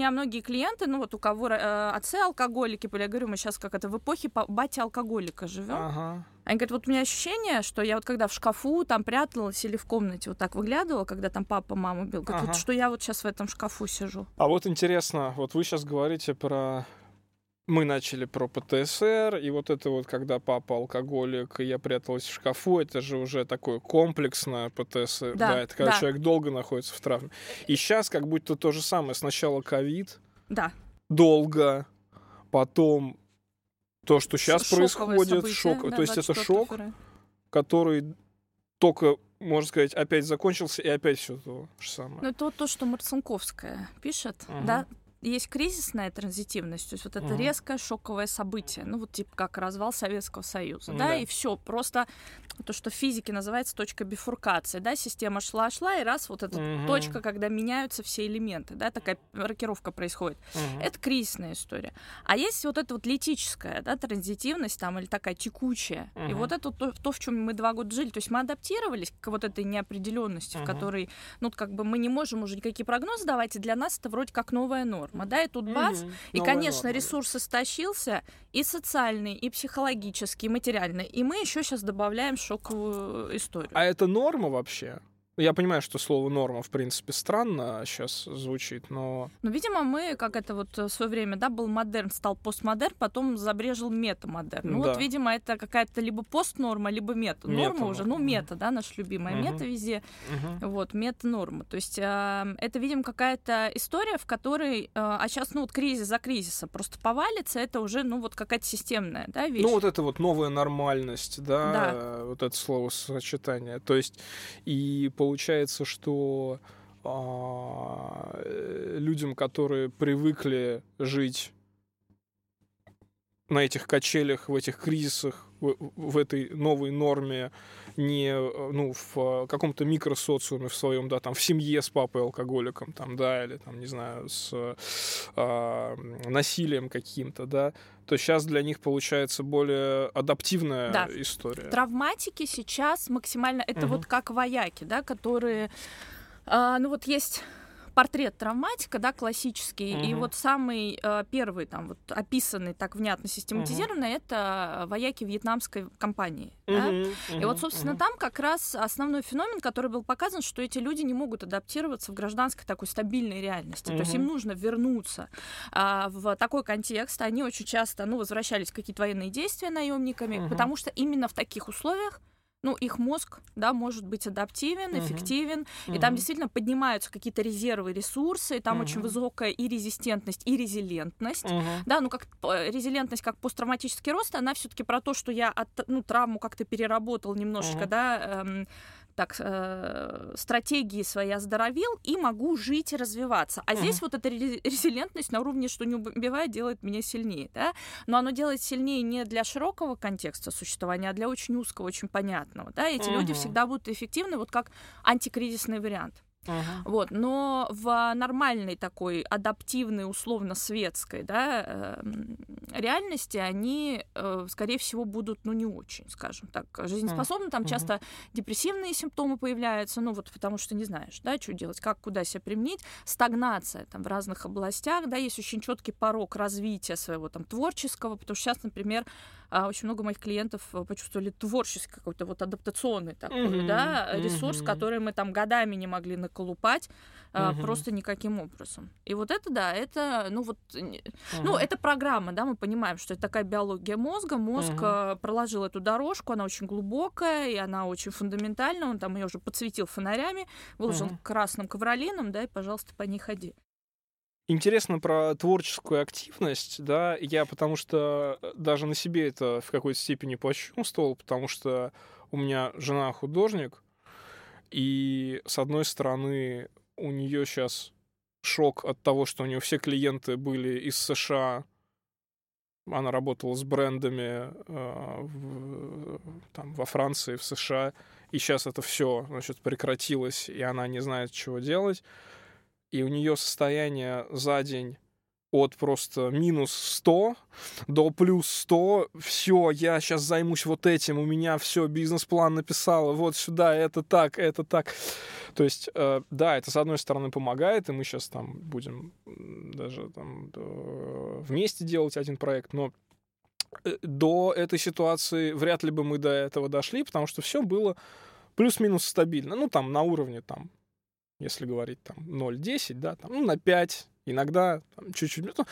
Меня многие клиенты, ну вот у кого э, отцы алкоголики были, я говорю, мы сейчас как это в эпохе бати алкоголика живем. Ага. Они говорят, вот у меня ощущение, что я вот когда в шкафу там пряталась или в комнате вот так выглядывала, когда там папа маму бил, говорят, Ага. вот что я вот сейчас в этом шкафу сижу. А вот интересно, вот вы сейчас говорите про... Мы начали про ПТСР, и вот это вот, когда папа алкоголик, и я пряталась в шкафу, это же уже такое комплексное ПТСР. Да, это когда да. человек долго находится в травме. И сейчас как будто то же самое. Сначала ковид, Да. долго, потом то, что сейчас Шоковое происходит, событие, шок. да, то есть это 24 шок, февраля. который только, можно сказать, опять закончился, и опять все то же самое. Ну, это вот то, что Марцинковская пишет, Мгм. да, есть кризисная транзитивность, то есть вот это Мгм. резкое шоковое событие, ну вот типа как развал Советского Союза, да, Да. и все, просто то, что в физике называется точка бифуркации, да, система шла-шла, и раз вот эта Мгм. точка, когда меняются все элементы, да, такая рокировка происходит. Мгм. Это кризисная история. А есть вот эта вот летическая, да, транзитивность там, или такая текучая. И Мгм. вот это то, то, в чем мы два года жили. То есть мы адаптировались к вот этой неопределенности, в Мгм. которой, ну, как бы мы не можем уже никакие прогнозы давать, и для нас это вроде как новая норма, да, и тут бац, Мгм. и, Новая конечно, норма, ресурс истощился, и социальный, и психологический, и материальный. И мы еще сейчас добавляем шоковую историю. А это норма вообще? Я понимаю, что слово норма, в принципе, странно сейчас звучит, но... Ну, видимо, мы, как это вот в свое время, да, был модерн, стал постмодерн, потом забрежил метамодерн. Ну, Да. вот, видимо, это какая-то либо постнорма, либо мета. Норма Мета, уже, ну, мета, да, наша любимая Мгм. мета везде. Мгм. Вот, мета-норма. То есть э, это, видимо, какая-то история, в которой... э, а сейчас, ну, вот кризис за кризисом просто повалится, это уже, ну, вот какая-то системная, да, вещь. Ну, вот это вот новая нормальность, да, Да. вот это словосочетание. То есть, и получается, что а, э, людям, которые привыкли жить на этих качелях, в этих кризисах, в, в этой новой норме, не э, ну, в э, каком-то микросоциуме в своем, да, там, в семье с папой алкоголиком, там, да, или там, не знаю, с а, насилием каким-то, да, то сейчас для них получается более адаптивная Да. история. Травматики сейчас максимально... Это Мгм. вот как вояки, да, которые... а, ну вот есть портрет травматика, да, классический, и Мгм. вот самый а, первый там вот описанный так внятно систематизированный это вояки вьетнамской компании. да. Мгм, И вот, собственно, мгм. там как раз основной феномен, который был показан, что эти люди не могут адаптироваться в гражданской такой стабильной реальности. То есть им нужно вернуться а, в такой контекст. Они очень часто, ну, возвращались в какие-то военные действия наемниками, Мгм. потому что именно в таких условиях ну, их мозг, да, может быть адаптивен, Мгм. эффективен, и там действительно поднимаются какие-то резервы, ресурсы, и там очень Мгм. высокая и резистентность, и резилентность. Мгм. Да, ну как э, резилентность, как посттравматический рост, она все-таки про то, что я от, ну, травму как-то переработал немножечко, Мгм. да, эм, так, э, стратегии свои оздоровил и могу жить и развиваться. А здесь вот эта ре- резилентность на уровне, что не убивает, делает меня сильнее, да, но оно делает сильнее не для широкого контекста существования, а для очень узкого, очень понятного, да, эти люди Мгм. всегда будут эффективны вот как антикризисный вариант. Мгм. Вот, но в нормальной такой адаптивной, условно-светской, да, эм, реальности они, э, скорее всего, будут, ну, не очень, скажем так, жизнеспособны. Там Мгм. часто депрессивные симптомы появляются, ну, вот потому что не знаешь, да, что делать, как, куда себя применить. Стагнация там в разных областях, да, есть очень четкий порог развития своего там творческого, потому что сейчас, например, а, очень много моих клиентов э, почувствовали творческий какой-то вот адаптационный такой, Мгм, да, ресурс, мгм. который мы там годами не могли наколупать, а, Мгм. просто никаким образом. И вот это, да, это, ну вот, не- ну, это программа, да, мы понимаем, что это такая биология мозга, мозг э, проложил эту дорожку, она очень глубокая, и она очень фундаментальна, он там ее уже подсветил фонарями, выложил Мгм. красным ковролином, да, и, пожалуйста, по ней ходи. Интересно про творческую активность, да, я потому что э, даже на себе это в какой-то степени почувствовал, потому что у меня жена художник, и с одной стороны у нее сейчас шок от того, что у нее все клиенты были из США, она работала с брендами э, в- там, во Франции, в США, и сейчас это все значит, прекратилось, и она не знает, чего делать. И у нее состояние за день от просто минус 100 до плюс 100. Все, я сейчас займусь вот этим, у меня все, бизнес-план написала, вот сюда, это так, это так. То есть, э, да, это с одной стороны помогает, и мы сейчас там будем даже там вместе делать один проект, но э, до этой ситуации вряд ли бы мы до этого дошли, потому что все было плюс-минус стабильно. Ну, там, на уровне, там, если говорить, там, 0,10, да, там, ну, на 5, иногда там, чуть-чуть, ну,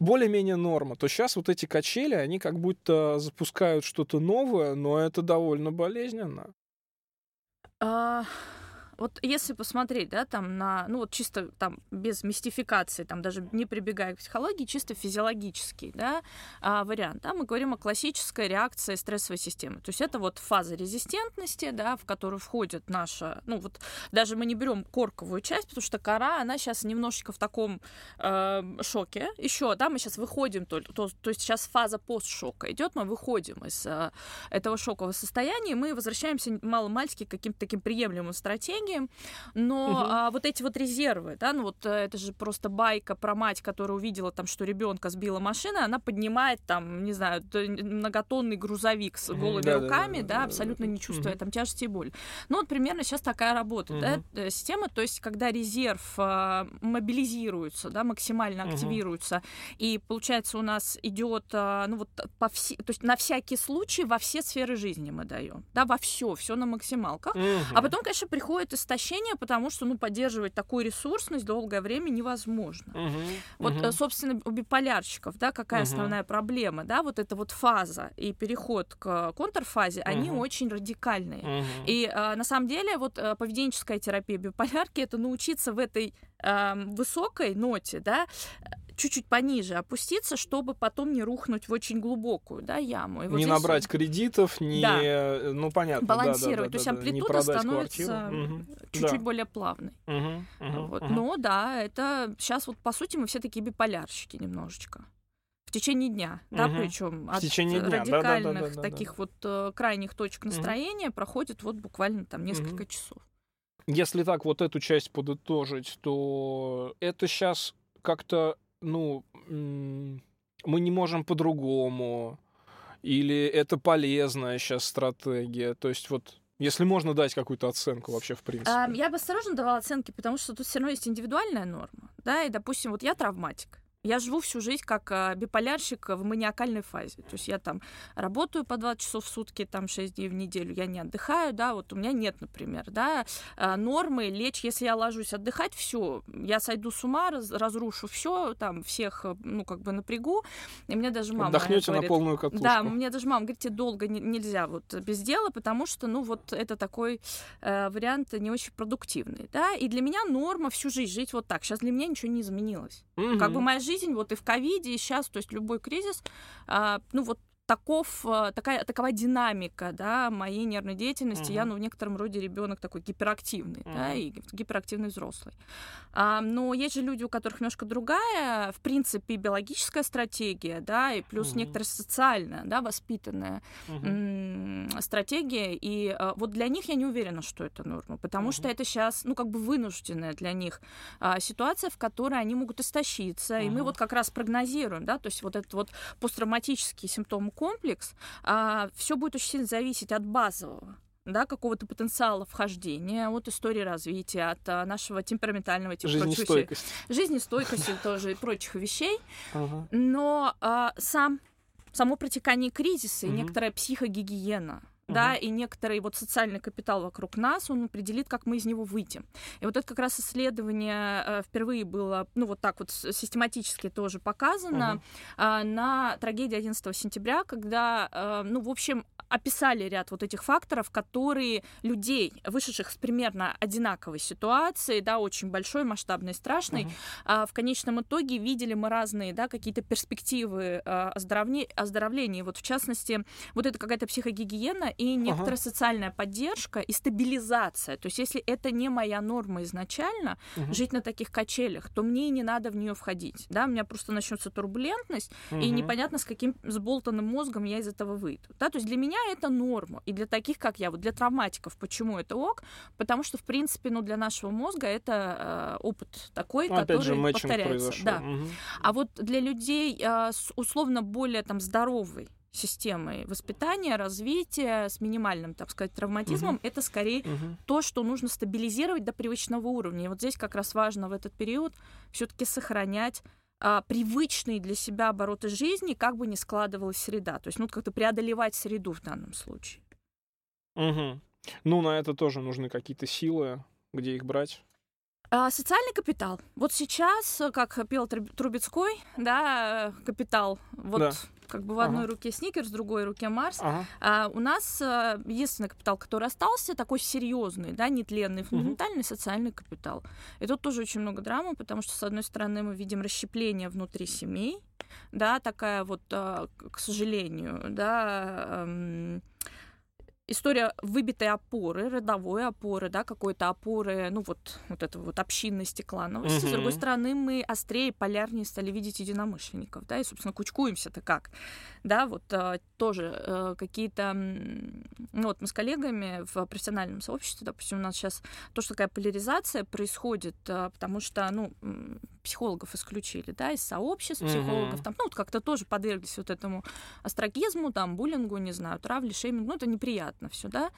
более-менее норма, то сейчас вот эти качели, они как будто запускают что-то новое, но это довольно болезненно. А, вот если посмотреть, да, там на, ну вот чисто там без мистификации, там даже не прибегая к психологии, чисто физиологический, да, а, вариант, да, мы говорим о классической реакции стрессовой системы. То есть это вот фаза резистентности, да, в которую входит наша, ну вот даже мы не берем корковую часть, потому что кора, она сейчас немножечко в таком э, шоке. Еще, да, мы сейчас выходим, то, то, то есть сейчас фаза постшока идет, мы выходим из э, этого шокового состояния, мы возвращаемся мало-мальски к каким-то таким приемлемым стратегиям, энергии, но угу. а, вот эти вот резервы, да, ну вот э, это же просто байка про мать, которая увидела там, что ребенка сбила машина, она поднимает там, не знаю, многотонный грузовик с голыми да, руками, да, да, да абсолютно не чувствуя угу. там тяжести и боли. Ну вот примерно сейчас такая работа, угу. да, э, система, то есть когда резерв а, мобилизируется, да, максимально угу. активируется, и получается у нас идет, а, ну вот по все, то есть на всякий случай во все сферы жизни мы даем, да, во все, все на максималках, угу. а потом, конечно, приходит истощение, потому что, ну, поддерживать такую ресурсность долгое время невозможно. Угу, вот, угу. собственно, у биполярщиков, да, какая угу. основная проблема, да, вот эта вот фаза и переход к контрфазе, угу. они очень радикальные. Угу. И а, на самом деле вот э, поведенческая терапия биполярки это научиться в этой э, высокой ноте, да, чуть-чуть пониже опуститься, чтобы потом не рухнуть в очень глубокую да, яму. И вот не набрать кредитов, не... Да. Ну, понятно. Балансировать. Да, да, да, То есть амплитуда становится угу. чуть-чуть да. более плавной. Угу, угу, вот. угу. Но да, это сейчас вот по сути мы все такие биполярщики немножечко в течение дня, угу. да, причем от течение дня. радикальных да, да, да, да, таких да. вот э, крайних точек настроения угу. проходит вот буквально там несколько угу. часов. Если так вот эту часть подытожить, то это сейчас как-то ну, мы не можем по-другому, или это полезная сейчас стратегия. То есть вот если можно дать какую-то оценку вообще в принципе. Я бы осторожно давала оценки, потому что тут все равно есть индивидуальная норма. Да, и, допустим, вот я травматик. Я живу всю жизнь как а, биполярщик в маниакальной фазе. То есть я там работаю по 20 часов в сутки, там 6 дней в неделю, я не отдыхаю, да, вот у меня нет, например, да, а, нормы лечь, если я ложусь отдыхать, все, я сойду с ума, раз, разрушу все, там всех, ну, как бы напрягу, и мне даже мама Отдохнете говорит, на полную катушку. Да, мне даже мама говорит, тебе долго не, нельзя вот без дела, потому что, ну, вот это такой э, вариант не очень продуктивный, да, и для меня норма всю жизнь жить вот так. Сейчас для меня ничего не изменилось. Угу. Как бы моя жизнь жизнь, вот и в ковиде, и сейчас, то есть любой кризис, а, ну вот таков, э, такая, такова динамика да, моей нервной деятельности. Uh-huh. Я, ну, в некотором роде ребенок такой гиперактивный, uh-huh. да, и гиперактивный взрослый. А, но есть же люди, у которых немножко другая, в принципе, биологическая стратегия, да, и плюс uh-huh. некоторая социальная, да, воспитанная м- стратегия. И а, вот для них я не уверена, что это норма, потому uh-huh. что это сейчас, ну, как бы вынужденная для них а, ситуация, в которой они могут истощиться. Uh-huh. И мы вот как раз прогнозируем, да, то есть вот этот вот посттравматический симптом комплекс, а, все будет очень сильно зависеть от базового да, какого-то потенциала вхождения, от истории развития, от а, нашего темпераментального типа жизнестойкости, жизнестойкости тоже и прочих вещей. Ага. Но а, сам само протекание кризиса угу. и некоторая психогигиена да, и некоторый вот социальный капитал вокруг нас, он определит, как мы из него выйдем. И вот это как раз исследование э, впервые было, ну, вот так вот систематически тоже показано uh-huh. на трагедии 11 сентября, когда, э, ну, в общем, описали ряд вот этих факторов, которые людей, вышедших с примерно одинаковой ситуации, да, очень большой, масштабной, страшной, uh-huh. в конечном итоге видели мы разные, да, какие-то перспективы оздоровления, оздоровления. Вот в частности, вот это какая-то психогигиена и некоторая ага. социальная поддержка и стабилизация. То есть, если это не моя норма изначально, угу. жить на таких качелях, то мне и не надо в нее входить. Да, у меня просто начнется турбулентность, угу. и непонятно, с каким сболтанным мозгом я из этого выйду. Да, то есть для меня это норма. И для таких, как я, вот для травматиков, почему это ок? Потому что, в принципе, ну, для нашего мозга это э, опыт такой, Ну, который же, повторяется. произошел. Да. Мгм. А вот для людей э, с условно более там здоровой системой воспитания, развития, с минимальным, так сказать, травматизмом, это скорее Мгм. то, что нужно стабилизировать до привычного уровня. И вот здесь как раз важно в этот период все-таки сохранять а, привычные для себя обороты жизни, как бы ни складывалась среда. То есть, ну, как-то преодолевать среду в данном случае. Мгм. Ну, на это тоже нужны какие-то силы, где их брать. А, социальный капитал. Вот сейчас, э, как пел Труб- Трубецкой, да, э, капитал. Вот Да. Как бы в одной Ага. руке Сникерс, в другой руке Марс. Ага. А у нас э, единственный капитал, который остался, такой серьезный, да, нетленный, фундаментальный социальный капитал. И тут тоже очень много драмы, потому что, с одной стороны, мы видим расщепление внутри семей, да, такая вот, э, к к сожалению, да, эм, история выбитой опоры, родовой опоры, да, какой-то опоры, ну вот, вот этого вот общинности, клановости. С другой стороны, мы острее, полярнее стали видеть единомышленников, да, и, собственно, кучкуемся-то как, да, вот э, тоже э, какие-то, ну вот мы с коллегами в профессиональном сообществе, допустим, у нас сейчас тоже такая поляризация происходит, э, потому что, ну, психологов исключили, да, из сообществ психологов, Мгм. там, ну, вот как-то тоже подверглись вот этому астрагизму, там, буллингу, не знаю, травле, шеймингу, ну, это неприятно все, да.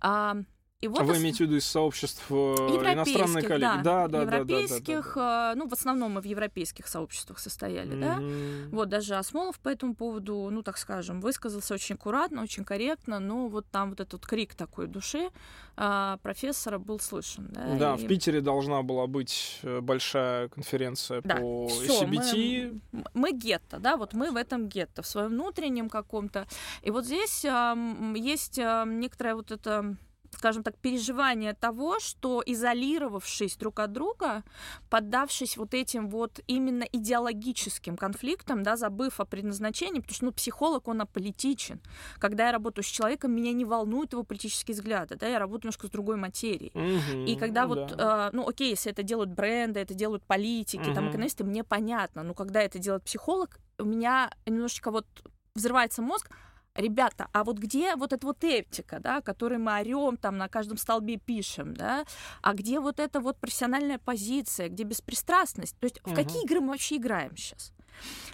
А, и вот Вы имеете в виду из сообществ э, иностранные европейских, коллеги? да, да, да, да, да, да, европейских, да, э, ну, в основном мы в европейских сообществах состояли, да. Мгм. Вот даже Осмолов по этому поводу, ну, так скажем, высказался очень аккуратно, очень корректно, но вот там вот этот крик такой души а, профессора был слышен, да. Да, и- в Питере должна была быть э, большая конференция Да, по всё, CBT. мы, мы гетто, да, вот мы в этом гетто, в своем внутреннем каком-то. И вот здесь ам, есть ам, некоторое вот это скажем так, переживание того, что изолировавшись друг от друга, поддавшись вот этим вот именно идеологическим конфликтам, да, забыв о предназначении, потому что, ну, психолог, он аполитичен. Когда я работаю с человеком, меня не волнуют его политические взгляды, да, я работаю немножко с другой материей. Мгм, И когда да. вот, э, ну окей, если это делают бренды, это делают политики, там Мгм. экономисты, мне понятно, но когда это делает психолог, у меня немножечко вот взрывается мозг, Ребята, а вот где вот эта вот эптика, да, которой мы орем, там на каждом столбе пишем, да, а где вот эта вот профессиональная позиция, где беспристрастность? То есть в Мгм. какие игры мы вообще играем сейчас?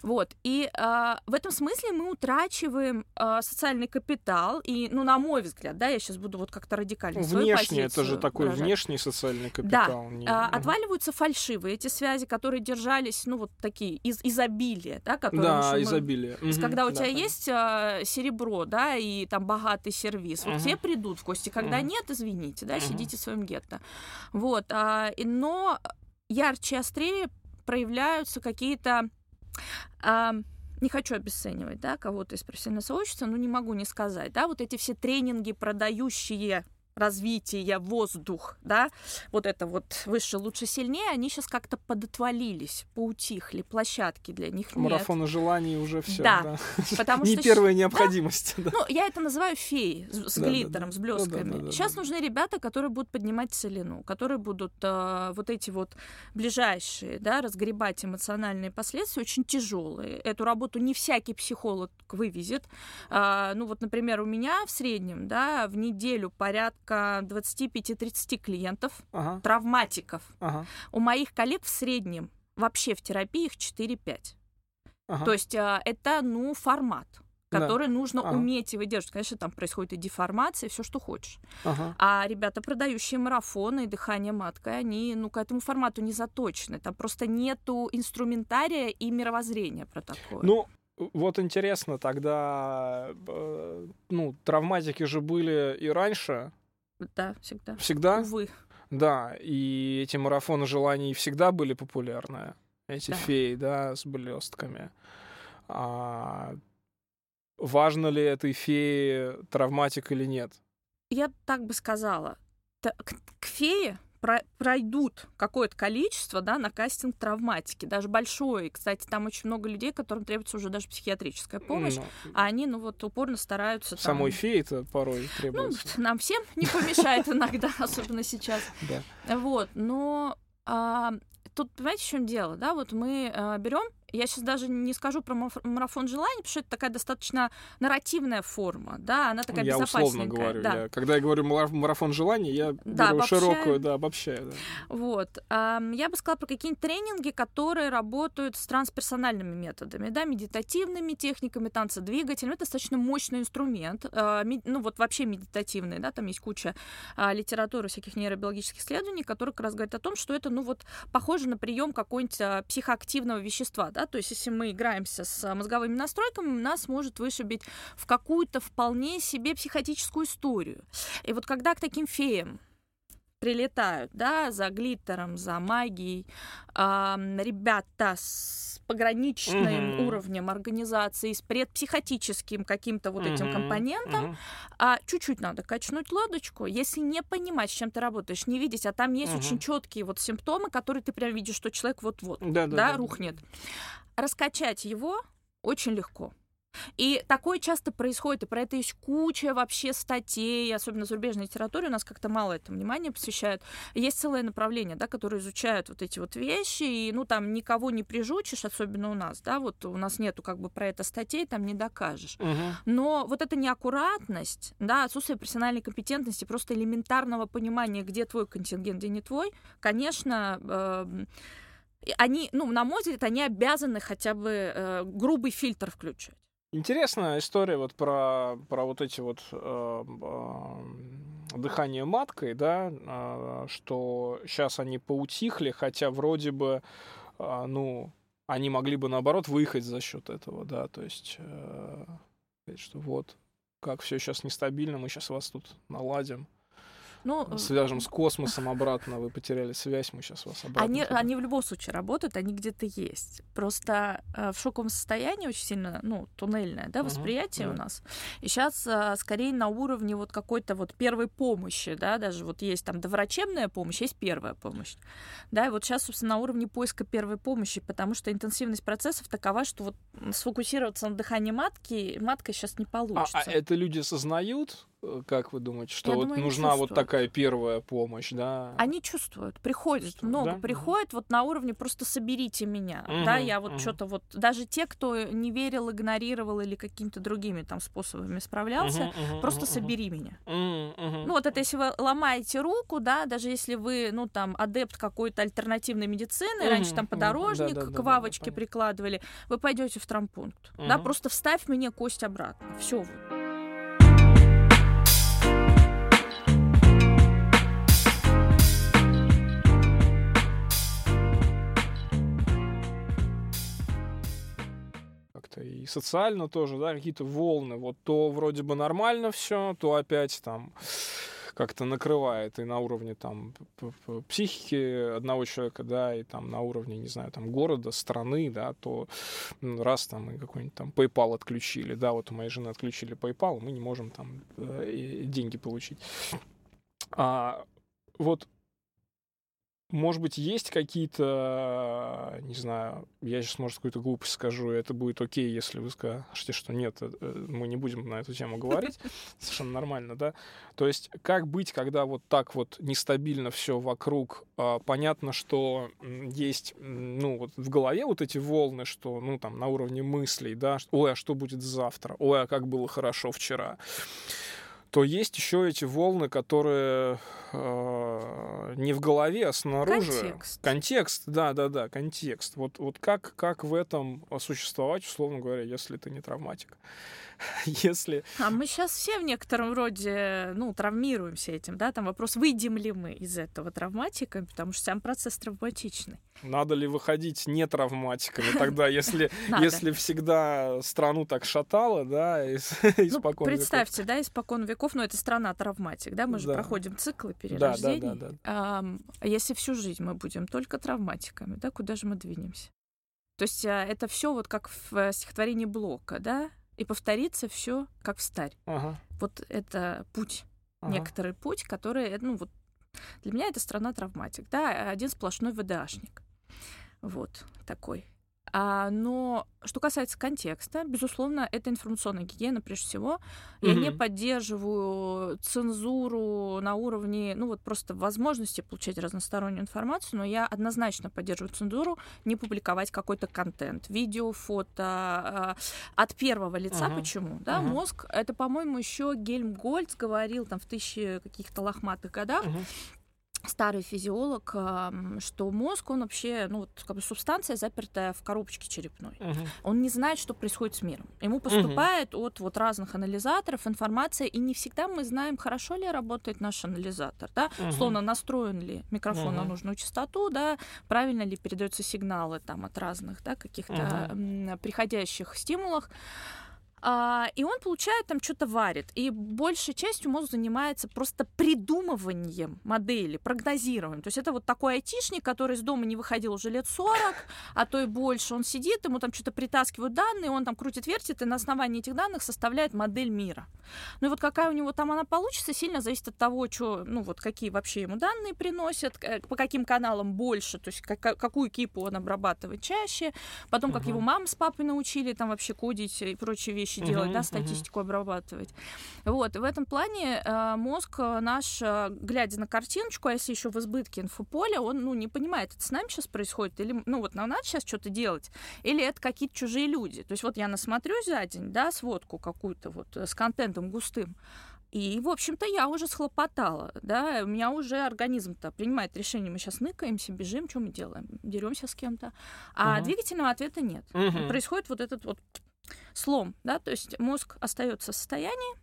Вот. И а, в этом смысле мы утрачиваем а, социальный капитал. И, ну, на мой взгляд, да, я сейчас буду вот как-то радикально свою Внешний, это же такой выражать. внешний социальный капитал. не- А, Мгм. отваливаются фальшивые эти связи, которые держались, ну, вот такие, из изобилия, да, которые Да, мы- изобилие. Мгм, когда у да, тебя да. есть а, серебро, да, и там богатый сервис, вот Мгм. все придут в гости. Когда Мгм. нет, извините, да, Мгм. сидите в своем гетто. Вот, и- но ярче, острее проявляются какие-то не хочу обесценивать, да, кого-то из профессионального сообщества, но не могу не сказать, да, вот эти все тренинги, продающие развитие, воздух, да, вот это вот выше, лучше, сильнее, они сейчас как-то подотвалились, поутихли, площадки для них нет. Марафоны желаний уже все. Да, Потому Не что первая необходимость. да. ну, я это называю феей с, с Да, да, глиттером, да. с блесками. Да, да, да, да, Сейчас да. нужны ребята, которые будут поднимать целину, которые будут э, вот эти вот ближайшие, да, разгребать эмоциональные последствия, очень тяжелые. Эту работу не всякий психолог вывезет. А, ну, вот, например, у меня в среднем, да, в неделю порядка 25-30 клиентов, Ага, травматиков. ага, У моих коллег в среднем вообще в терапии их 4-5. ага. То есть а, это, ну, формат Да. который нужно Ага. уметь и выдерживать. Конечно, там происходит и деформация, все, что хочешь. Ага. А ребята, продающие марафоны и дыхание маткой, они, ну, к этому формату не заточены. Там просто нету инструментария и мировоззрения про такое. Ну, вот интересно, тогда, э, ну, травматики же были и раньше, да, всегда. всегда, Увы. да, и эти марафоны желаний всегда были популярны, эти Да. феи, да, с блестками. А важно ли этой фее травматик или нет? Я так бы сказала. Т- К, к фее про- пройдут какое-то количество, да, на кастинг травматики, даже большой. Кстати, там очень много людей, которым требуется уже даже психиатрическая помощь, Ну, а они, ну, вот упорно стараются там... самой феи-то порой Ну, требуется. нам всем не помешает иногда, особенно сейчас. Да. Вот, но а, тут, понимаете, в чем дело, да? Вот мы берем я сейчас даже не скажу про марафон желаний, потому что это такая достаточно нарративная форма, да, она такая я условно говорю, да. я, когда я говорю марафон желаний, я да, беру обобщаю. широкую, да, обобщаю. Да. Вот. Я бы сказала про какие-нибудь тренинги, которые работают с трансперсональными методами, да, медитативными техниками, танцедвигателями. Это достаточно мощный инструмент, а, ну вот вообще медитативный, да, там есть куча а, литературы всяких нейробиологических исследований, которые как раз говорят о том, что это, ну вот, похоже на прием какой-нибудь а, психоактивного вещества, да, то есть если мы играемся с мозговыми настройками, нас может вышибить в какую-то вполне себе психотическую историю. И вот когда к таким феям прилетают, да, за глиттером, за магией, э, ребята с пограничным mm-hmm. уровнем организации, с предпсихотическим каким-то вот mm-hmm. этим компонентом, mm-hmm. а чуть-чуть надо качнуть лодочку, если не понимать, с чем ты работаешь, не видеть, а там есть mm-hmm. очень четкие вот симптомы, которые ты прям видишь, что человек вот-вот, да, да, да, рухнет. Раскачать его очень легко. И такое часто происходит, и про это есть куча вообще статей, особенно зарубежной литературе, у нас как-то мало этому внимания посвящают. Есть целое направление, да, которое изучает вот эти вот вещи, и, ну, там никого не прижучишь, особенно у нас, да, вот у нас нету как бы про это статей, там не докажешь. Угу. Но вот эта неаккуратность, да, отсутствие профессиональной компетентности, просто элементарного понимания, где твой контингент, где не твой, конечно, э, они, ну, на мой взгляд, они обязаны хотя бы э, грубый фильтр включать. Интересная история вот про, про вот эти вот э, э, дыхание маткой, да, э, что сейчас они поутихли, хотя вроде бы, э, ну, они могли бы наоборот выехать за счет этого, да, то есть, э, что вот, как все сейчас нестабильно, мы сейчас вас тут наладим. Ну, э, Свяжем с космосом обратно, вы потеряли связь, мы сейчас вас обратно. Они, они в любом случае работают, они где-то есть. Просто э, в шоковом состоянии очень сильно, ну, туннельное, да, восприятие uh-huh, у нас. И сейчас э, скорее на уровне вот какой-то вот первой помощи, да, даже вот есть там доврачебная помощь, есть первая помощь. Да, и вот сейчас, собственно, на уровне поиска первой помощи, потому что интенсивность процессов такова, что вот сфокусироваться на дыхании матки, матка сейчас не получится. А, а это люди осознают? Э, как вы думаете, что Я вот думаю, нужна вот такая первая помощь, да? Они чувствуют, приходят, чувствуют, много да? приходят угу. вот на уровне просто соберите меня, угу, да, я вот угу. что-то вот, даже те, кто не верил, игнорировал или какими-то другими там способами справлялся, угу, просто угу, собери меня. Угу. Ну вот это если вы ломаете руку, да, даже если вы, ну там, адепт какой-то альтернативной медицины, угу, раньше там подорожник угу, да, да, к вавочке да, прикладывали, вы пойдете в травмпункт, угу. да, просто вставь мне кость обратно, все вы. Как-то и социально тоже, да, какие-то волны. Вот то вроде бы нормально все, то опять там как-то накрывает и на уровне там психики одного человека, да, и там на уровне, не знаю, там города, страны, да, то раз там и какой-нибудь там PayPal отключили, да, вот у моей жены отключили PayPal, мы не можем там э, деньги получить. А вот может быть, есть какие-то, не знаю, я сейчас, может, какую-то глупость скажу, и это будет окей, если вы скажете, что нет, э, э, мы не будем на эту тему говорить. Совершенно нормально, да? То есть, как быть, когда вот так вот нестабильно все вокруг? А, понятно, что есть, ну, вот в голове вот эти волны, что, ну, там, на уровне мыслей, да, ой, а что будет завтра? Ой, а как было хорошо вчера? То есть еще эти волны, которые э, не в голове, а снаружи. Контекст. Контекст, да, да, да, контекст. Вот, вот как, как в этом существовать, условно говоря, если ты не травматик? если... А мы сейчас все в некотором роде, ну, травмируемся этим, да? Там вопрос, выйдем ли мы из этого травматиками, потому что сам процесс травматичный. Надо ли выходить не травматиками тогда, если, если всегда страну так шатало, да, испокон ну, представьте, да, испокон веков, ну, это страна травматик, да, мы же проходим циклы перерождений. Да, да, да. А если всю жизнь мы будем только травматиками, да, куда же мы двинемся? То есть а, это все вот как в э, стихотворении Блока, да? И повторится все как в старь. Ага. Вот это путь, ага. некоторый путь, который, ну вот, для меня это страна травматик, да, один сплошной ВДАшник. Вот такой. А, но что касается контекста, безусловно, это информационная гигиена прежде всего. Я Мгм. не поддерживаю цензуру на уровне, ну вот просто возможности получать разностороннюю информацию, но я однозначно поддерживаю цензуру не публиковать какой-то контент, видео, фото а, от первого лица. Мгм. Почему? Да, Мгм. мозг, это, по-моему, еще Гельмгольц говорил там в тысячи каких-то лохматых годах, Мгм. Старый физиолог, что мозг, он вообще, ну, вот, как бы субстанция, запертая в коробочке черепной. Мгм. Он не знает, что происходит с миром. Ему поступает от вот разных анализаторов информация, и не всегда мы знаем, хорошо ли работает наш анализатор, да, Мгм. словно настроен ли микрофон на Мгм. нужную частоту, да, правильно ли передаются сигналы там от разных, да, каких-то м, приходящих стимулов. А, и он получает там что-то варит. И большей частью мозг занимается просто придумыванием модели, прогнозированием. То есть это вот такой айтишник, который из дома не выходил уже лет 40, а то и больше. Он сидит, ему там что-то притаскивают данные, он там крутит, вертит, и на основании этих данных составляет модель мира. Ну и вот какая у него там она получится, сильно зависит от того, что, ну вот какие вообще ему данные приносят, к- по каким каналам больше, то есть как- какую кипу он обрабатывает чаще, потом как Мгм. его мама с папой научили там вообще кодить и прочие вещи Мгм, делать, да, статистику обрабатывать. Вот, в этом плане э, мозг э, наш, э, глядя на картиночку, а если еще в избытке инфополя, он, ну, не понимает, это с нами сейчас происходит, или, ну, вот нам надо сейчас что-то делать, или это какие-то чужие люди. То есть вот я насмотрюсь за день, да, сводку какую-то вот с контентом густым, и, в общем-то, я уже схлопотала, да, у меня уже организм-то принимает решение, мы сейчас ныкаемся, бежим, что мы делаем? Деремся с кем-то. А Мгм. двигательного ответа нет. Мгм. Происходит вот этот вот слом, да, то есть мозг остается в состоянии,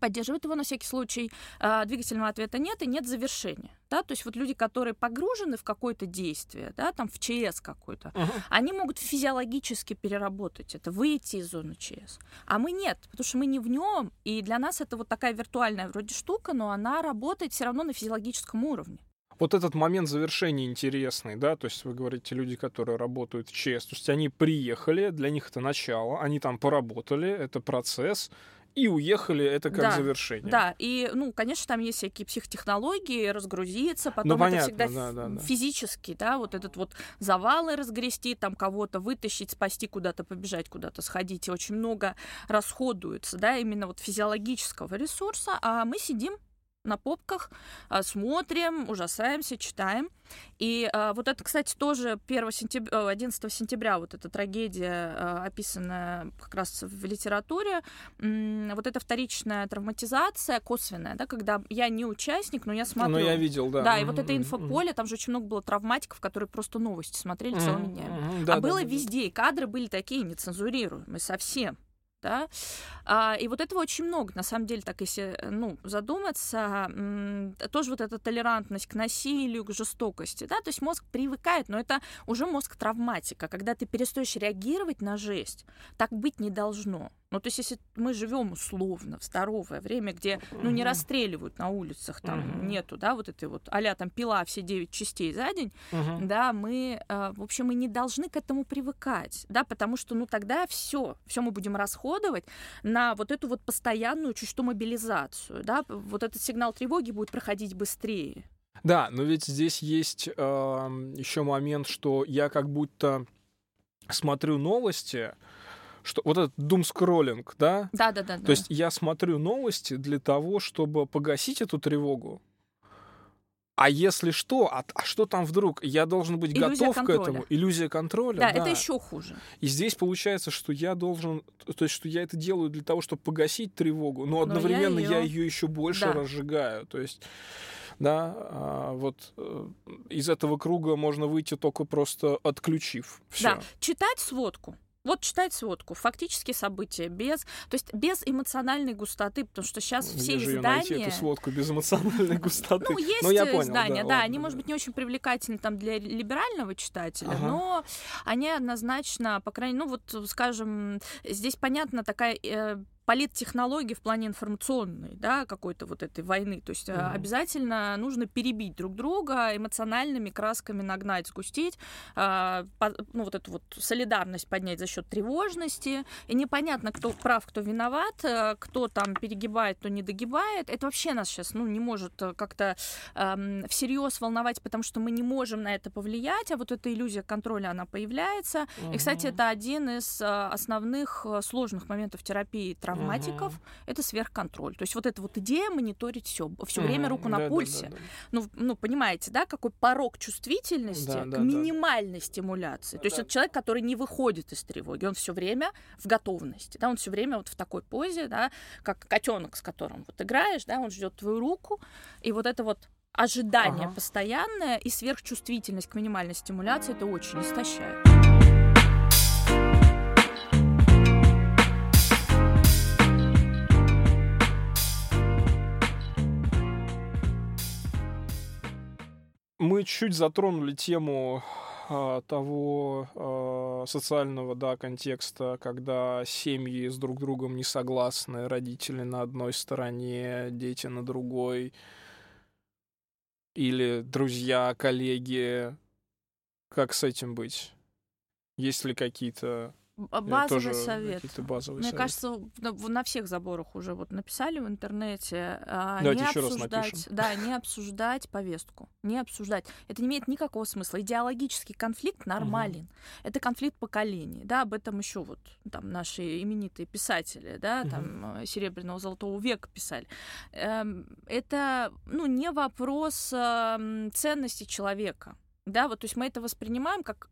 поддерживает его на всякий случай, а, двигательного ответа нет и нет завершения, да, то есть вот люди, которые погружены в какое-то действие, да, там в ЧС какой-то, Мгм. они могут физиологически переработать это, выйти из зоны ЧС. А мы нет, потому что мы не в нем, и для нас это вот такая виртуальная вроде штука, но она работает все равно на физиологическом уровне. Вот этот момент завершения интересный, да, то есть вы говорите, люди, которые работают в ЧС, то есть они приехали, для них это начало, они там поработали, это процесс, и уехали, это как Да, завершение. Да, и, ну, конечно, там есть всякие психотехнологии, разгрузиться, потом Ну, это понятно, всегда да, да, да. физически, да, вот этот вот завалы разгрести, там кого-то вытащить, спасти, куда-то побежать, куда-то сходить, и очень много расходуется, да, именно вот физиологического ресурса, а мы сидим на попках, а, смотрим, ужасаемся, читаем. И а, вот это, кстати, тоже 1 сентября, 11 сентября вот эта трагедия, а, описанная как раз в литературе, вот эта вторичная травматизация косвенная, да, когда я не участник, но я смотрю. Ну, я видел, да. Да, и вот это инфополе, там же очень много было травматиков, которые просто новости смотрели мгм. целыми днями. Да, а да, было да. везде, и кадры были такие нецензурируемые совсем. Да? А, и вот этого очень много, на самом деле, так если ну, задуматься, тоже вот эта толерантность к насилию, к жестокости, да, то есть мозг привыкает, но это уже мозг травматика, когда ты перестаешь реагировать на жесть, так быть не должно. Ну, то есть, если мы живем условно в здоровое время, где, ну, не расстреливают на улицах, там Мгм. нету, да, вот этой вот, а там пила все 9 частей за день, Мгм. да, мы, э, в общем, мы не должны к этому привыкать, да, потому что, ну, тогда все, все мы будем расходовать на вот эту вот постоянную чуть что мобилизацию, да, вот этот сигнал тревоги будет проходить быстрее. Да, но ведь здесь есть еще момент, что я как будто смотрю новости, что вот этот думскроллинг, да, Да, да, да. то есть я смотрю новости для того, чтобы погасить эту тревогу. А если что, а, а что там вдруг? Я должен быть Иллюзия готов к контроля. этому. Иллюзия контроля. да, да. это еще хуже. И здесь получается, что я должен, то есть, что я это делаю для того, чтобы погасить тревогу, но Но я одновременно я её- ее еще больше Да. разжигаю. То есть, да, а, вот э, из этого круга можно выйти только просто отключив. Все. Да, читать сводку. Вот читать сводку, фактически события, без, то есть без эмоциональной густоты, потому что сейчас все Где же её найти, издания... эту сводку без эмоциональной густоты? Ну, есть Ну, я понял, издания, да, да, ладно, они, да. может быть, не очень привлекательны там для либерального читателя, Ага. но они однозначно, по крайней мере, ну вот, скажем, здесь понятна такая э, политтехнологии в плане информационной, да, какой-то вот этой войны. То есть mm-hmm. обязательно нужно перебить друг друга, эмоциональными красками нагнать, сгустить, э, по, ну, вот эту вот солидарность поднять за счет тревожности. И непонятно, кто прав, кто виноват, э, кто там перегибает, кто не догибает. Это вообще нас сейчас, ну, не может как-то э, всерьез волновать, потому что мы не можем на это повлиять, а вот эта иллюзия контроля, она появляется. Mm-hmm. И, кстати, это один из основных сложных моментов терапии травматиков, угу. это сверхконтроль. То есть вот эта вот идея мониторить все, все угу. время руку на да, пульсе. Да, да, да. Ну, ну, понимаете, да, какой порог чувствительности да, к да, минимальной да. стимуляции. То есть да. это человек, который не выходит из тревоги, он все время в готовности, да, он все время вот в такой позе, да, как котенок, с которым вот играешь, да, он ждет твою руку, и вот это вот ожидание ага. постоянное и сверхчувствительность к минимальной стимуляции это очень истощает. Мы чуть затронули тему а, того а, социального да, контекста, когда семьи с друг другом не согласны, родители на одной стороне, дети на другой, или друзья, коллеги. Как с этим быть? Есть ли какие-то Базовый совет. Базовые Мне советы. кажется, на, на всех заборах уже вот написали в интернете. А, Давайте не еще обсуждать, раз напишем. Да, не обсуждать повестку. Не обсуждать. Это не имеет никакого смысла. Идеологический конфликт нормален. Угу. Это конфликт поколений. Да, об этом еще вот там наши именитые писатели, да, угу. там Серебряного Золотого века писали. Эм, это, ну, не вопрос эм, ценности человека. Да, вот, то есть мы это воспринимаем как,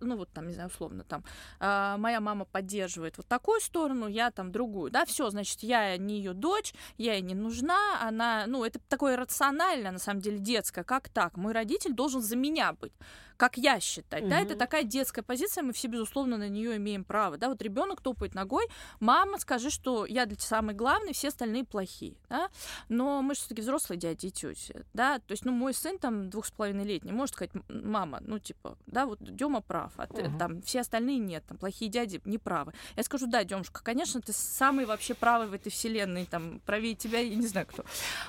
ну, вот там, не знаю, условно, там, э, моя мама поддерживает вот такую сторону, я там другую, да, все, значит, я не ее дочь, я ей не нужна, она, ну, это такое рациональное, на самом деле, детское, как так? Мой родитель должен за меня быть как я считать, угу. да, это такая детская позиция, мы все, безусловно, на нее имеем право, да, вот ребенок топает ногой, мама, скажи, что я для тебя самый главный, все остальные плохие, да, но мы же все-таки взрослые дяди и тети, да, то есть, ну, мой сын там двух с половиной летний может сказать, мама, ну, типа, да, вот Дема прав, а ты, угу. там все остальные нет, там плохие дяди не правы. Я скажу, да, Демушка, конечно, ты самый вообще правый в этой вселенной, там, правее тебя, я не знаю кто.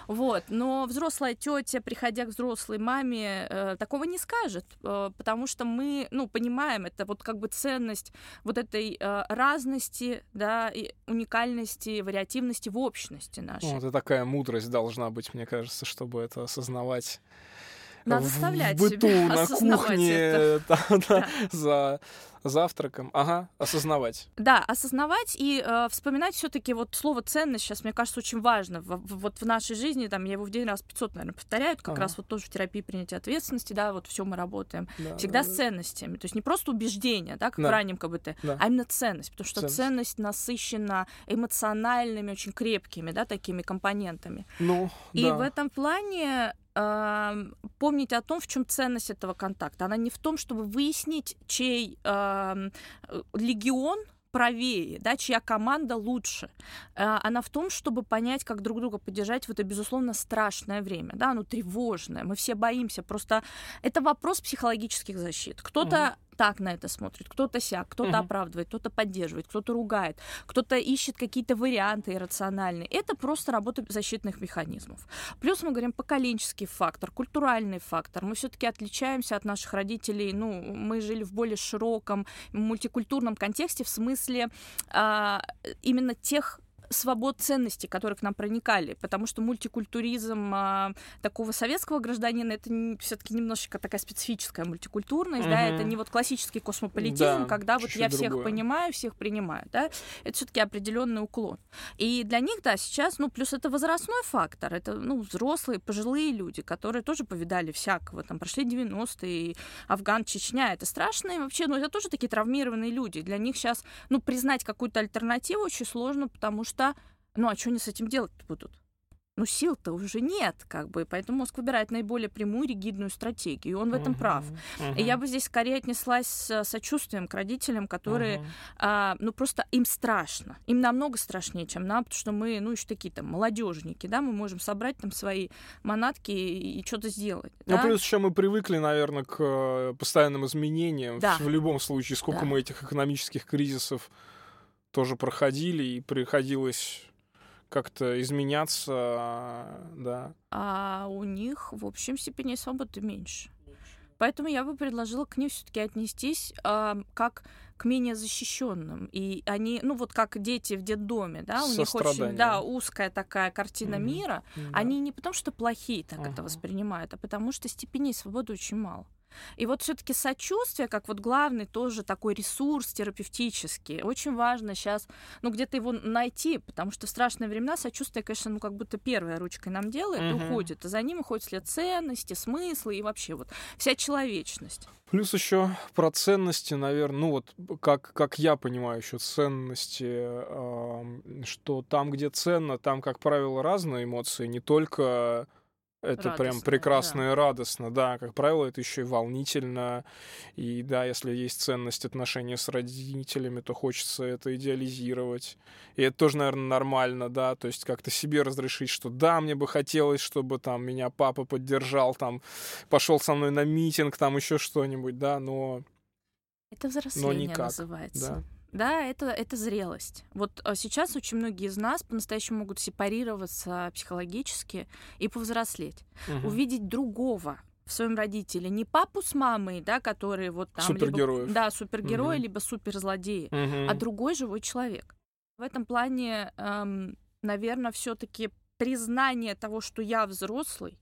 Вот, но взрослая тетя, приходя к взрослой маме, э, такого не скажет, э, потому что мы, ну, понимаем, это вот как бы ценность вот этой э, разности, да, и уникальности, вариативности в общности нашей. Ну, это такая мудрость должна быть, мне кажется, чтобы это осознавать. Надо в, быту, себе на кухне, там, да, за завтраком. Ага, осознавать. Да, осознавать и э, вспоминать все таки вот слово ценность сейчас, мне кажется, очень важно. В, в, вот в нашей жизни, там, я его в день раз 500, наверное, повторяю, как ага. раз вот тоже в терапии принятия ответственности, да, вот все мы работаем. Да, Всегда да, с ценностями. То есть не просто убеждение, да, как да. в раннем КБТ, да. а именно ценность. Потому что ценность. ценность насыщена эмоциональными, очень крепкими, да, такими компонентами. Ну, и да. в этом плане помнить о том, в чем ценность этого контакта. Она не в том, чтобы выяснить, чей э, легион правее, да, чья команда лучше. Она в том, чтобы понять, как друг друга поддержать в это, безусловно, страшное время, да, оно тревожное, мы все боимся, просто это вопрос психологических защит. Кто-то так на это смотрит, кто-то сяк, кто-то угу. оправдывает, кто-то поддерживает, кто-то ругает, кто-то ищет какие-то варианты иррациональные. Это просто работа защитных механизмов. Плюс мы говорим поколенческий фактор, культуральный фактор. Мы все-таки отличаемся от наших родителей. Ну, мы жили в более широком мультикультурном контексте в смысле а, именно тех свобод ценностей, которые к нам проникали, потому что мультикультуризм а, такого советского гражданина это все-таки немножечко такая специфическая мультикультурность, угу. да, это не вот классический космополитизм, да, когда вот я всех другое. понимаю, всех принимаю, да, это все-таки определенный уклон. И для них, да, сейчас, ну, плюс это возрастной фактор, это, ну, взрослые, пожилые люди, которые тоже повидали всякого, там, прошли 90-е, Афган, Чечня, это страшные вообще, ну, это тоже такие травмированные люди, для них сейчас, ну, признать какую-то альтернативу очень сложно, потому что что, ну а что они с этим делать будут? Ну, сил-то уже нет, как бы, поэтому мозг выбирает наиболее прямую, ригидную стратегию, и он в этом uh-huh, прав. Uh-huh. И я бы здесь скорее отнеслась с сочувствием к родителям, которые, uh-huh. а, ну, просто им страшно. Им намного страшнее, чем нам, потому что мы, ну, еще такие там молодежники, да, мы можем собрать там свои манатки и, и что-то сделать. Ну, да? плюс еще мы привыкли, наверное, к э, постоянным изменениям. Да. В любом случае, сколько да. мы этих экономических кризисов тоже проходили, и приходилось как-то изменяться, да. А у них, в общем, степени свободы меньше. Поэтому я бы предложила к ним все-таки отнестись э, как к менее защищенным. И они, ну вот как дети в детдоме, да, у них очень да, узкая такая картина mm-hmm. мира. Mm-hmm. Они не потому что плохие так uh-huh. это воспринимают, а потому что степеней свободы очень мало. И вот все-таки сочувствие, как вот главный тоже такой ресурс терапевтический, очень важно сейчас, ну, где-то его найти, потому что в страшные времена сочувствие, конечно, ну, как будто первая ручкой нам делает, угу. уходит, а за ним уходят след ценности, смыслы и вообще вот вся человечность. Плюс еще про ценности, наверное, ну вот как, как я понимаю еще ценности, э, что там, где ценно, там, как правило, разные эмоции, не только это радостно, прям прекрасно да. и радостно, да. Как правило, это еще и волнительно. И да, если есть ценность отношения с родителями, то хочется это идеализировать. И это тоже, наверное, нормально, да. То есть как-то себе разрешить, что да, мне бы хотелось, чтобы там меня папа поддержал, там пошел со мной на митинг, там еще что-нибудь, да, но... Это взросление но никак, называется. Да. Да, это, это зрелость. Вот а, сейчас очень многие из нас по-настоящему могут сепарироваться психологически и повзрослеть. Угу. Увидеть другого в своем родителе. Не папу с мамой, да, которые вот там... Супергероев. Либо, да, супергерои, угу. либо суперзлодеи, угу. а другой живой человек. В этом плане, эм, наверное, все таки признание того, что я взрослый,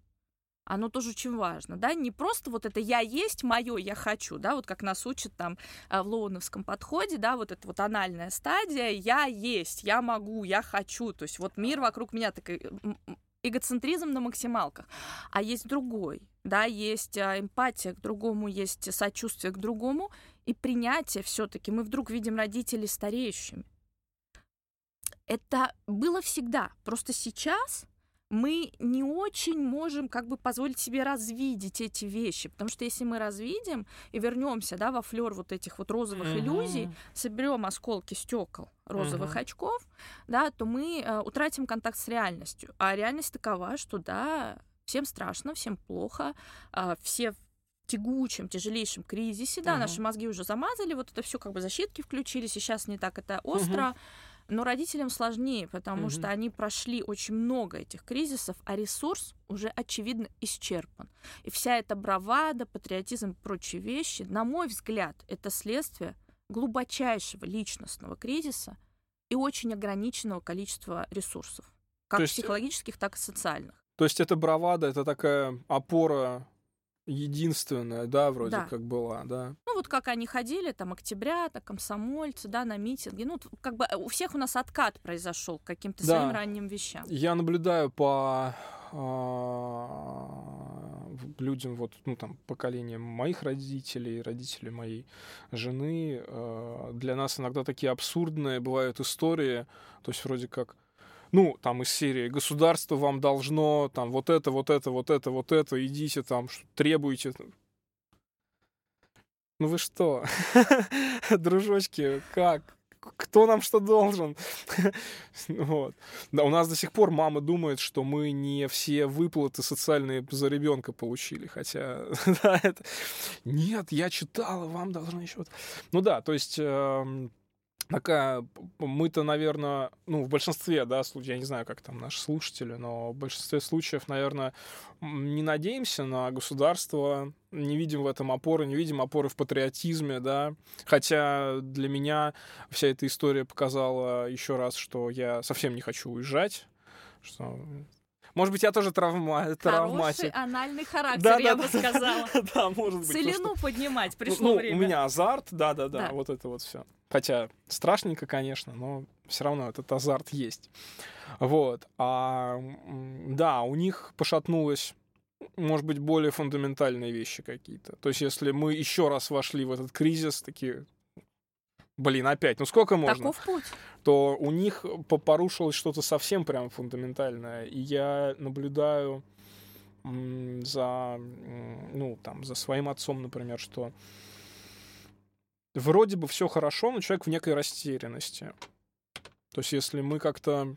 оно тоже очень важно, да, не просто вот это «я есть, мое, я хочу», да, вот как нас учат там э, в лоуновском подходе, да, вот эта вот анальная стадия «я есть, я могу, я хочу», то есть вот мир вокруг меня такой эгоцентризм на максималках, а есть другой, да, есть а, эмпатия к другому, есть сочувствие к другому и принятие все-таки. Мы вдруг видим родителей стареющими. Это было всегда, просто сейчас мы не очень можем как бы позволить себе развидеть эти вещи, потому что если мы развидим и вернемся, да, во флер вот этих вот розовых uh-huh. иллюзий, соберем осколки стекол розовых uh-huh. очков, да, то мы э, утратим контакт с реальностью. А реальность такова, что да, всем страшно, всем плохо, э, все в тягучем, тяжелейшем кризисе, да, uh-huh. наши мозги уже замазали, вот это все как бы защитки включились, и сейчас не так это остро. Uh-huh. Но родителям сложнее, потому угу. что они прошли очень много этих кризисов, а ресурс уже очевидно исчерпан. И вся эта бравада, патриотизм и прочие вещи, на мой взгляд, это следствие глубочайшего личностного кризиса и очень ограниченного количества ресурсов, как есть, психологических, так и социальных. То есть это бравада, это такая опора единственная, да, вроде да. как была, да. Вот как они ходили, там, октября, так, комсомольцы, да, на митинги, ну как бы э, у всех у нас откат произошел к каким-то да. своим ранним вещам. Я наблюдаю по а, людям, вот, ну, там, поколением моих родителей, родителей моей жены, а, для нас иногда такие абсурдные бывают истории, то есть вроде как ну, там из серии государство вам должно, там, вот это, вот это, вот это, вот это, идите там, требуйте. Ну вы что, дружочки, как? Кто нам что должен? вот. Да, у нас до сих пор мама думает, что мы не все выплаты социальные за ребенка получили, хотя да, это... нет, я читала, вам должны еще. Ну да, то есть э, такая, мы-то, наверное, ну, в большинстве, да, случаев, я не знаю, как там наши слушатели, но в большинстве случаев, наверное, не надеемся на государство, не видим в этом опоры, не видим опоры в патриотизме, да, хотя для меня вся эта история показала еще раз, что я совсем не хочу уезжать, что может быть, я тоже травма, травматик. Хороший анальный характер, да, я да, бы да, сказала. Да, может быть. Целину поднимать пришло ну, время. У меня азарт, да-да-да, вот это вот все. Хотя страшненько, конечно, но все равно этот азарт есть. Вот. А, да, у них пошатнулось может быть, более фундаментальные вещи какие-то. То есть, если мы еще раз вошли в этот кризис, такие, блин, опять, ну сколько можно? Таков путь. То у них порушилось что-то совсем прям фундаментальное. И я наблюдаю за, ну, там, за своим отцом, например, что вроде бы все хорошо, но человек в некой растерянности. То есть, если мы как-то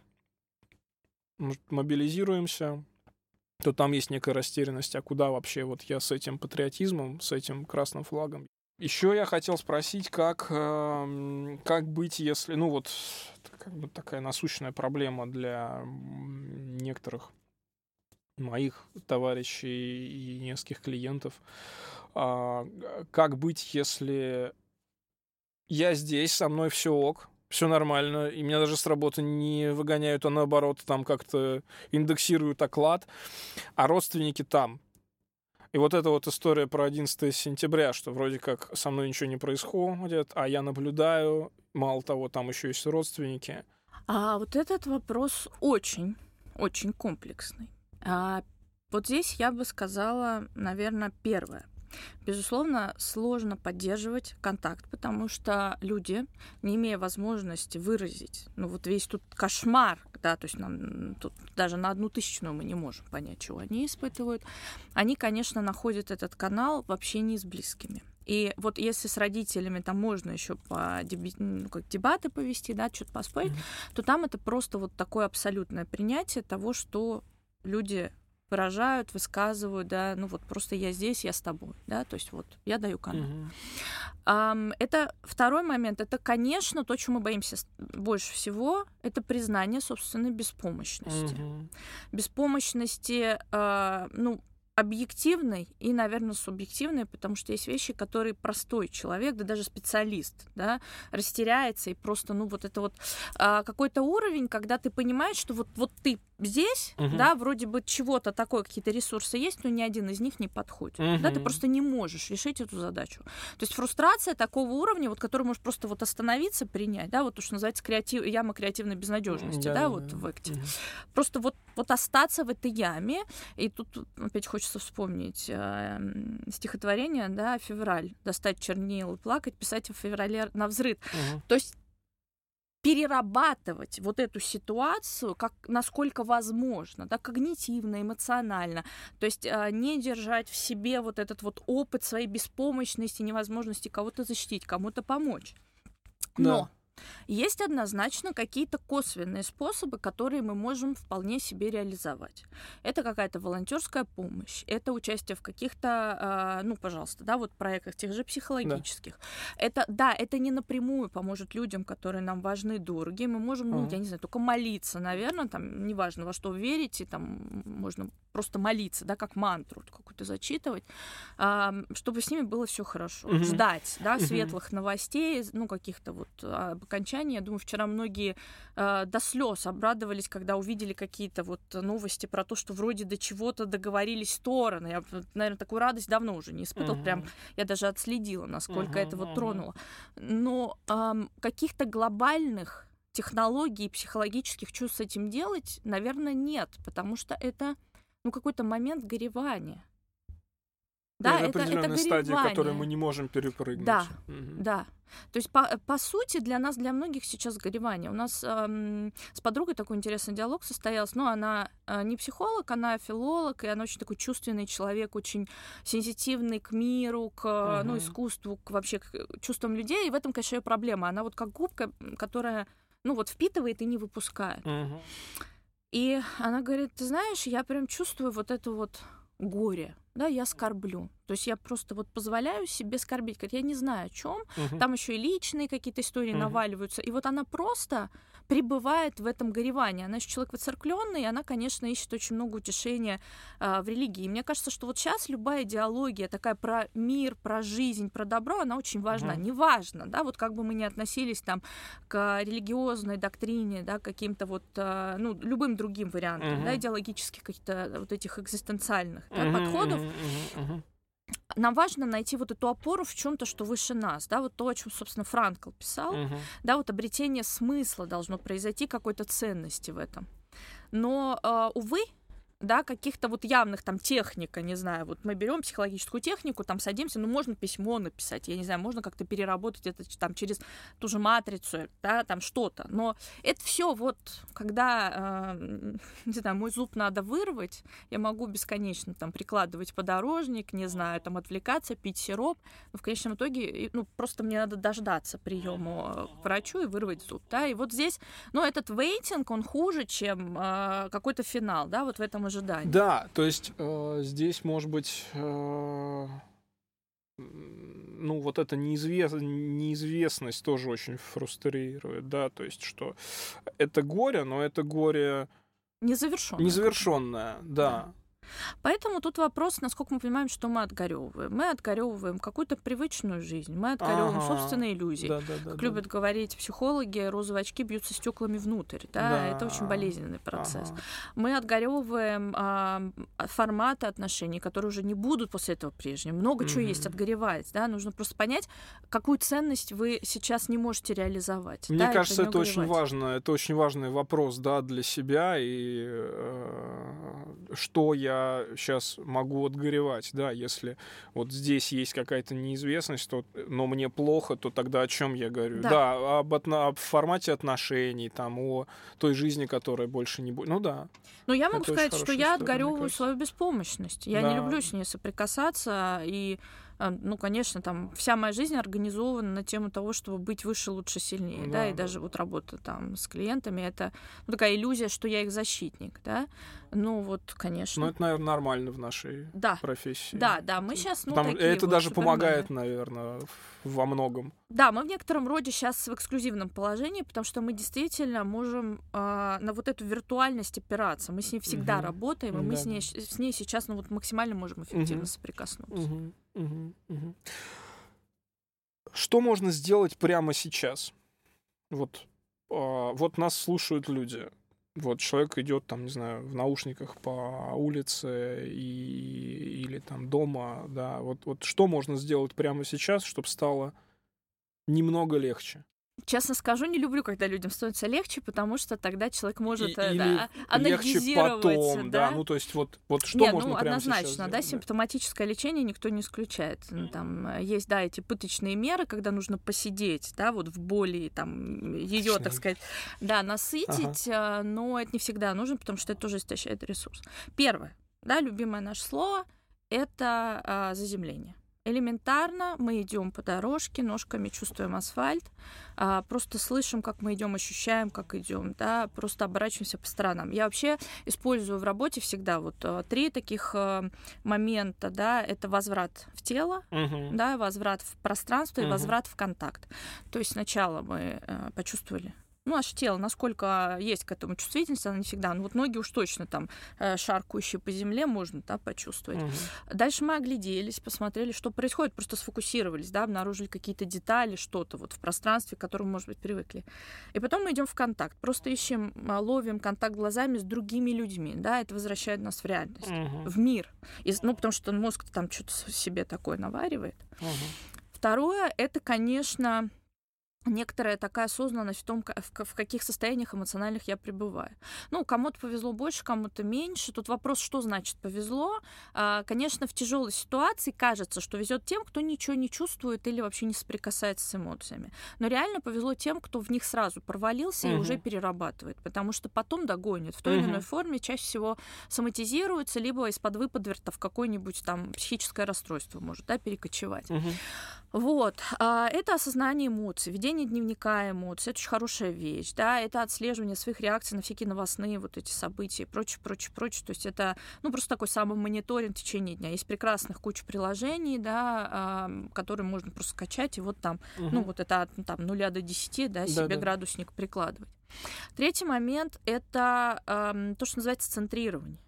мобилизируемся, то там есть некая растерянность, а куда вообще вот я с этим патриотизмом, с этим красным флагом? Еще я хотел спросить, как, э, как быть, если, ну вот, как бы такая насущная проблема для некоторых моих товарищей и нескольких клиентов. А, как быть, если я здесь, со мной все ок, все нормально, и меня даже с работы не выгоняют, а наоборот там как-то индексируют оклад, а родственники там. И вот эта вот история про 11 сентября, что вроде как со мной ничего не происходит, а я наблюдаю, мало того, там еще есть родственники. А вот этот вопрос очень, очень комплексный. А вот здесь я бы сказала, наверное, первое. Безусловно, сложно поддерживать контакт, потому что люди, не имея возможности выразить, ну вот весь тут кошмар, да, то есть нам тут даже на одну тысячную мы не можем понять, чего они испытывают, они, конечно, находят этот канал в общении с близкими. И вот если с родителями там можно еще по деби... ну, как дебаты повести, да, что-то поспорить, mm-hmm. то там это просто вот такое абсолютное принятие того, что люди выражают, высказывают, да, ну вот просто я здесь, я с тобой, да, то есть вот я даю канал. Mm-hmm. Um, это второй момент, это, конечно, то, чего мы боимся больше всего, это признание собственной беспомощности. Mm-hmm. Беспомощности, uh, ну, объективной и, наверное, субъективной, потому что есть вещи, которые простой человек, да даже специалист, да, растеряется и просто, ну, вот это вот а, какой-то уровень, когда ты понимаешь, что вот, вот ты здесь, угу. да, вроде бы чего-то такое, какие-то ресурсы есть, но ни один из них не подходит. Угу. Да, ты просто не можешь решить эту задачу. То есть фрустрация такого уровня, вот который можешь просто вот остановиться, принять, да, вот то, что называется креатив, яма креативной безнадежности, да, да, да вот да. в акте. Угу. Просто вот, вот остаться в этой яме, и тут опять хочется вспомнить э, стихотворение, да, «Февраль», достать чернил и плакать, писать в феврале на взрыв. Угу. То есть перерабатывать вот эту ситуацию, как насколько возможно, да, когнитивно, эмоционально. То есть э, не держать в себе вот этот вот опыт своей беспомощности, невозможности кого-то защитить, кому-то помочь. Но да. Есть однозначно какие-то косвенные способы, которые мы можем вполне себе реализовать. Это какая-то волонтерская помощь, это участие в каких-то, э, ну, пожалуйста, да, вот проектах тех же психологических. Да. Это, да, это не напрямую поможет людям, которые нам важны, дороги. Мы можем, ну, uh-huh. я не знаю, только молиться, наверное, там, неважно, во что верите, там, можно просто молиться, да, как мантру какую-то зачитывать, чтобы с ними было все хорошо. Uh-huh. Ждать, да, uh-huh. светлых новостей, ну, каких-то вот об окончании. Я думаю, вчера многие э, до слез обрадовались, когда увидели какие-то вот новости про то, что вроде до чего-то договорились стороны. Я, наверное, такую радость давно уже не испытывала. Uh-huh. Прям я даже отследила, насколько uh-huh, это вот тронуло. Но э, каких-то глобальных технологий психологических чувств с этим делать, наверное, нет, потому что это ну, какой-то момент горевания. Да, это, определенная это стадия, которую мы не можем перепрыгнуть. Да, угу. да. То есть, по, по сути, для нас, для многих сейчас горевание. У нас эм, с подругой такой интересный диалог состоялся. Ну, она э, не психолог, она филолог, и она очень такой чувственный человек, очень сенситивный к миру, к угу. ну, искусству, к вообще к чувствам людей. И в этом, конечно, ее проблема. Она вот как губка, которая, ну, вот впитывает и не выпускает. Угу. И она говорит, ты знаешь, я прям чувствую вот это вот горе да, я скорблю. То есть я просто вот позволяю себе скорбить. Говорит, я не знаю о чем. Угу. Там еще и личные какие-то истории угу. наваливаются. И вот она просто пребывает в этом горевании. Она еще человек воцеркленный, и она, конечно, ищет очень много утешения э, в религии. И мне кажется, что вот сейчас любая идеология такая про мир, про жизнь, про добро, она очень важна. Угу. Неважно, да, вот как бы мы ни относились там к религиозной доктрине, да, каким-то вот, э, ну, любым другим вариантам, угу. да, идеологических каких-то вот этих экзистенциальных да, угу, подходов. Угу, угу нам важно найти вот эту опору в чем-то, что выше нас, да, вот то, о чем, собственно, Франкл писал, uh-huh. да, вот обретение смысла должно произойти, какой-то ценности в этом. Но, э, увы, да, каких-то вот явных там техника, не знаю, вот мы берем психологическую технику, там садимся, ну, можно письмо написать, я не знаю, можно как-то переработать это там через ту же матрицу, да, там что-то, но это все вот, когда, э, не знаю, мой зуб надо вырвать, я могу бесконечно там прикладывать подорожник, не знаю, там отвлекаться, пить сироп, но в конечном итоге, ну, просто мне надо дождаться приему к врачу и вырвать зуб, да, и вот здесь, ну, этот вейтинг, он хуже, чем э, какой-то финал, да, вот в этом ожиданий. Да, то есть э, здесь, может быть, э, ну, вот эта неизвест... неизвестность тоже очень фрустрирует, да, то есть, что это горе, но это горе... Незавершенное. Незавершенное, да. да. Поэтому тут вопрос, насколько мы понимаем, что мы отгоревываем. Мы отгоревываем какую-то привычную жизнь, мы отгоревываем ага. собственные иллюзии. Да, да, да, как да. любят говорить психологи, розовые очки бьются стеклами внутрь. Да? Да. Это очень болезненный процесс. Ага. Мы отгоревываем а, форматы отношений, которые уже не будут после этого прежним. Много угу. чего есть отгоревать. Да? Нужно просто понять, какую ценность вы сейчас не можете реализовать. Мне да, кажется, это, это очень важно. Это очень важный вопрос да, для себя и э, что я сейчас могу отгоревать, да, если вот здесь есть какая-то неизвестность, то, но мне плохо, то тогда о чем я говорю? Да, да об, отно, об формате отношений, там, о той жизни, которая больше не будет. Ну да. Но я могу сказать, что я отгоревываю свою беспомощность. Я да. не люблю с ней соприкасаться, и ну, конечно, там вся моя жизнь организована на тему того, чтобы быть выше, лучше, сильнее, да, да и даже вот работа там с клиентами, это ну, такая иллюзия, что я их защитник, да, ну вот, конечно. Ну, это, наверное, нормально в нашей да. профессии. Да, да, мы сейчас, ну, Там, такие Это вот даже помогает, наверное, во многом. Да, мы в некотором роде сейчас в эксклюзивном положении, потому что мы действительно можем э, на вот эту виртуальность опираться. Мы с ней всегда угу. работаем, и мы да. с, ней, с ней сейчас ну, вот максимально можем эффективно угу. соприкоснуться. Угу. Угу. Что можно сделать прямо сейчас? Вот, э, вот нас слушают люди. Вот человек идет там, не знаю, в наушниках по улице и, или там дома, да. Вот, вот что можно сделать прямо сейчас, чтобы стало немного легче? Честно скажу, не люблю, когда людям становится легче, потому что тогда человек может и, э, да, анализировать. Потом, да? да, ну то есть вот, вот что не, можно ну, прямо однозначно, сделать, да, симптоматическое лечение никто не исключает. Mm. Там э, есть, да, эти пыточные меры, когда нужно посидеть, да, вот в боли, там, ее, так сказать, да, насытить, ага. Э, но это не всегда нужно, потому что это тоже истощает ресурс. Первое, да, любимое наше слово, это а, заземление. Элементарно мы идем по дорожке, ножками чувствуем асфальт, а, просто слышим, как мы идем, ощущаем, как идем, да, просто оборачиваемся по сторонам. Я вообще использую в работе всегда вот а, три таких а, момента, да, это возврат в тело, uh-huh. да, возврат в пространство uh-huh. и возврат в контакт. То есть сначала мы а, почувствовали ну, наше тело, насколько есть к этому чувствительность, она не всегда. Ну, вот ноги уж точно там э, шаркающие по земле можно да, почувствовать. Угу. Дальше мы огляделись, посмотрели, что происходит, просто сфокусировались, да, обнаружили какие-то детали, что-то вот в пространстве, к которому, может быть, привыкли. И потом мы идем в контакт, просто ищем, а, ловим контакт глазами с другими людьми, да, это возвращает нас в реальность, угу. в мир. И, ну, потому что мозг там что-то себе такое наваривает. Угу. Второе, это, конечно, некоторая такая осознанность в том, в каких состояниях эмоциональных я пребываю. Ну, кому-то повезло больше, кому-то меньше. Тут вопрос, что значит повезло. А, конечно, в тяжелой ситуации кажется, что везет тем, кто ничего не чувствует или вообще не соприкасается с эмоциями. Но реально повезло тем, кто в них сразу провалился угу. и уже перерабатывает, потому что потом догонит. В той угу. или иной форме чаще всего соматизируется, либо из-под выподверта в какое-нибудь там психическое расстройство может да, перекочевать. Угу. Вот. А, это осознание эмоций, ведение дневника эмоций. Это очень хорошая вещь. Да? Это отслеживание своих реакций на всякие новостные вот эти события и прочее, прочее, прочее. То есть это ну, просто такой самый мониторинг в течение дня. Есть прекрасных куча приложений, да, которые можно просто скачать и вот там, угу. ну вот это от там, нуля до 10, да, себе да, да. градусник прикладывать. Третий момент — это э, то, что называется центрирование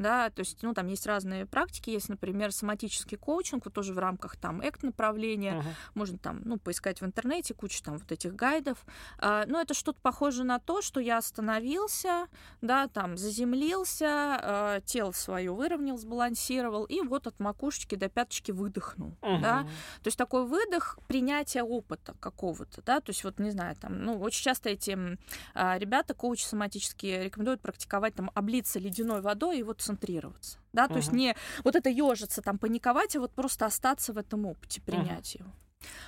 да, то есть, ну, там есть разные практики, есть, например, соматический коучинг, вот тоже в рамках там эк направления, uh-huh. можно там, ну, поискать в интернете кучу там вот этих гайдов, а, но это что-то похоже на то, что я остановился, да, там заземлился, а, тело свое выровнял, сбалансировал, и вот от макушечки до пяточки выдохнул, uh-huh. да, то есть такой выдох, принятие опыта какого-то, да, то есть вот, не знаю, там, ну, очень часто эти а, ребята, коучи соматические, рекомендуют практиковать там облиться ледяной водой и вот концентрироваться. Да, угу. то есть не вот это ежиться, там, паниковать, а вот просто остаться в этом опыте, принять угу. его.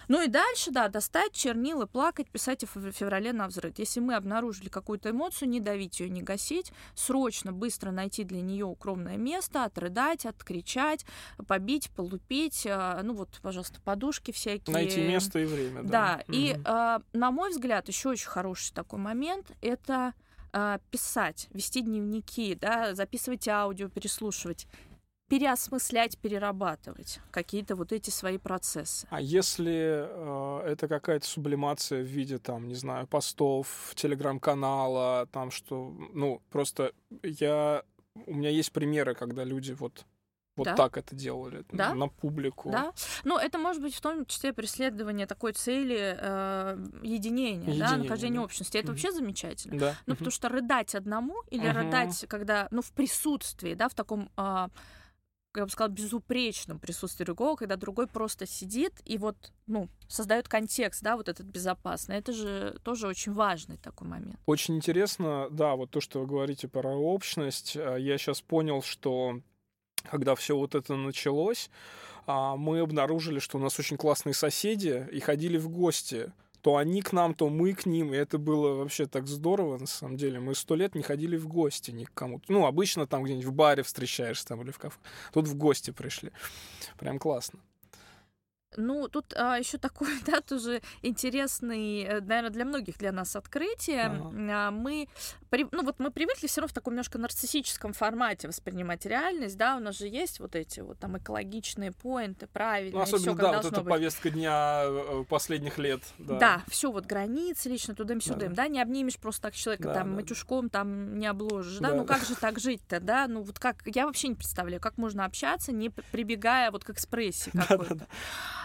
Ну и дальше, да, достать чернила, плакать, писать в феврале на взрыв. Если мы обнаружили какую-то эмоцию, не давить ее, не гасить, срочно, быстро найти для нее укромное место, отрыдать, откричать, побить, полупить, а, ну вот, пожалуйста, подушки всякие. Найти место и время, да. Да, угу. и, на мой взгляд, еще очень хороший такой момент, это писать, вести дневники, да, записывать аудио, переслушивать переосмыслять, перерабатывать какие-то вот эти свои процессы. А если э, это какая-то сублимация в виде, там, не знаю, постов, телеграм-канала, там, что, ну, просто я... У меня есть примеры, когда люди вот вот да? так это делали да? на публику. Да. Ну, это может быть в том числе преследование такой цели э, единения, единения, да, нахождения да. общности. Это mm вообще замечательно. Да. Ну, mm потому что рыдать одному или mm рыдать, когда, ну, в присутствии, да, в таком э, я бы сказала, безупречном присутствии другого, когда другой просто сидит и вот, ну, создает контекст, да, вот этот безопасный. Это же тоже очень важный такой момент. Очень интересно, да, вот то, что вы говорите про общность. А, я сейчас понял, что когда все вот это началось, а, мы обнаружили, что у нас очень классные соседи и ходили в гости то они к нам, то мы к ним. И это было вообще так здорово, на самом деле. Мы сто лет не ходили в гости ни к кому. Ну, обычно там где-нибудь в баре встречаешься там или в кафе. Тут в гости пришли. Прям классно. Ну, тут а, еще такой, да, тоже интересный, э, наверное, для многих для нас открытие. Ага. А, мы, при, ну вот мы привыкли все равно в таком немножко нарциссическом формате воспринимать реальность, да, у нас же есть вот эти вот там экологичные поинты, правильно. Ну, особенно, всё, да, вот эта быть. повестка дня э, последних лет. Да, да все вот границы лично туда-сюда, да. да, не обнимешь просто так человека, да, там, да. матюшком там не обложишь, да, да ну как же так жить-то, да, ну вот как, я вообще не представляю, как можно общаться, не прибегая вот к экспрессии какой-то.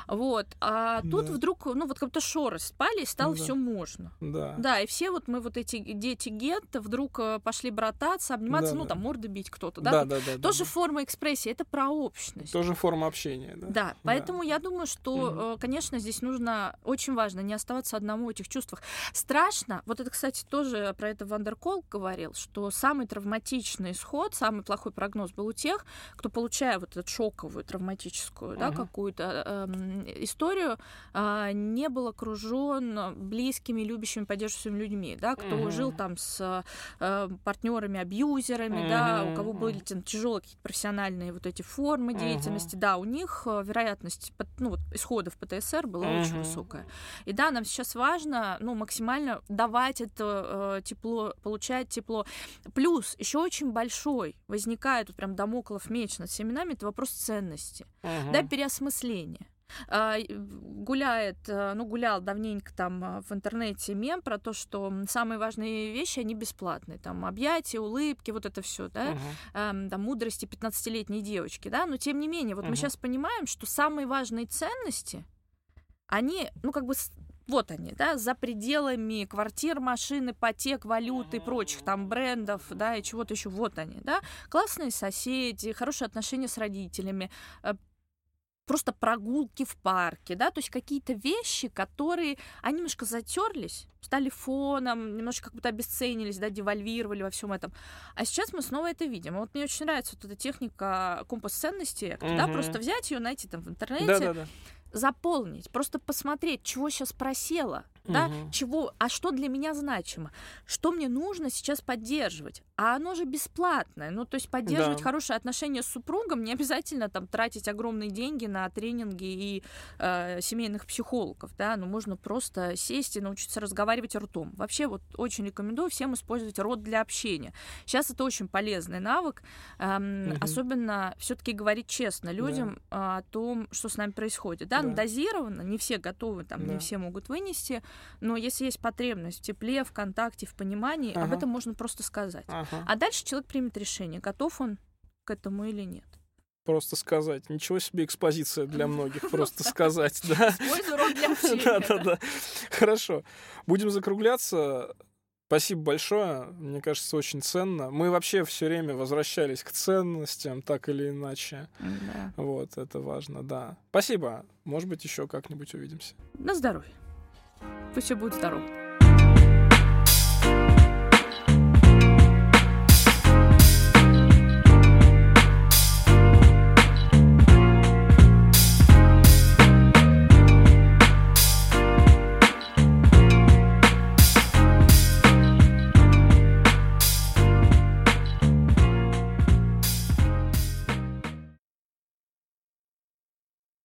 Вот. А да. тут вдруг, ну, вот как-то шоры спали, и стало да. все можно. Да. Да, и все вот мы вот эти дети гетто вдруг э, пошли брататься, обниматься, да, ну, да. там, морды бить кто-то, да? Да, да, да. Тоже да, форма экспрессии, это про общность. Тоже форма общения, да. Да, поэтому да. я думаю, что, угу. конечно, здесь нужно, очень важно не оставаться одному в этих чувствах. Страшно, вот это, кстати, тоже про это Вандеркол говорил, что самый травматичный исход, самый плохой прогноз был у тех, кто, получая вот эту шоковую травматическую, угу. да, какую-то э, историю, а, не был окружен близкими, любящими, поддерживающими людьми, да, кто mm-hmm. жил там с э, партнерами, абьюзерами, mm-hmm. да, у кого были там, тяжелые какие-то профессиональные вот эти формы mm-hmm. деятельности, да, у них э, вероятность ну, вот, исходов ПТСР была mm-hmm. очень высокая. И да, нам сейчас важно, ну, максимально давать это э, тепло, получать тепло. Плюс еще очень большой возникает вот прям домоклов меч над семенами, это вопрос ценности, mm-hmm. да, переосмысления. А, гуляет, э, ну, гулял давненько там э, в интернете мем про то, что самые важные вещи, они бесплатные. Там объятия, улыбки, вот это все, да, uh-huh. там мудрости 15-летней девочки, да, но тем не менее, вот uh-huh. мы сейчас понимаем, что самые важные ценности, они, ну, как бы вот они, да, за пределами квартир, машин, ипотек, валюты прочих там брендов, да, и чего-то еще, вот они, да, классные соседи, хорошие отношения с родителями, э, просто прогулки в парке, да, то есть какие-то вещи, которые, они немножко затерлись, стали фоном, немножко как будто обесценились, да, девальвировали во всем этом. А сейчас мы снова это видим. И вот мне очень нравится вот эта техника компас ценностей, угу. да, просто взять ее, найти там в интернете, да, да, да. заполнить, просто посмотреть, чего сейчас просело, да, угу. чего, а что для меня значимо, что мне нужно сейчас поддерживать, а оно же бесплатное, ну то есть поддерживать да. хорошие отношения с супругом не обязательно там тратить огромные деньги на тренинги и э, семейных психологов, да, ну можно просто сесть и научиться разговаривать ртом. Вообще вот очень рекомендую всем использовать рот для общения. Сейчас это очень полезный навык, эм, угу. особенно все-таки говорить честно людям да. о том, что с нами происходит, да, да. Ну, дозированно, не все готовы, там, да. не все могут вынести, но если есть потребность в тепле, в контакте, в понимании, ага. об этом можно просто сказать. Ага. А дальше человек примет решение, готов он к этому или нет. Просто сказать. Ничего себе экспозиция для многих. Просто сказать, да. Да, да, да. Хорошо. Будем закругляться. Спасибо большое. Мне кажется, очень ценно. Мы вообще все время возвращались к ценностям, так или иначе. Да. Вот, это важно, да. Спасибо. Может быть, еще как-нибудь увидимся. На здоровье. Пусть все будет здорово.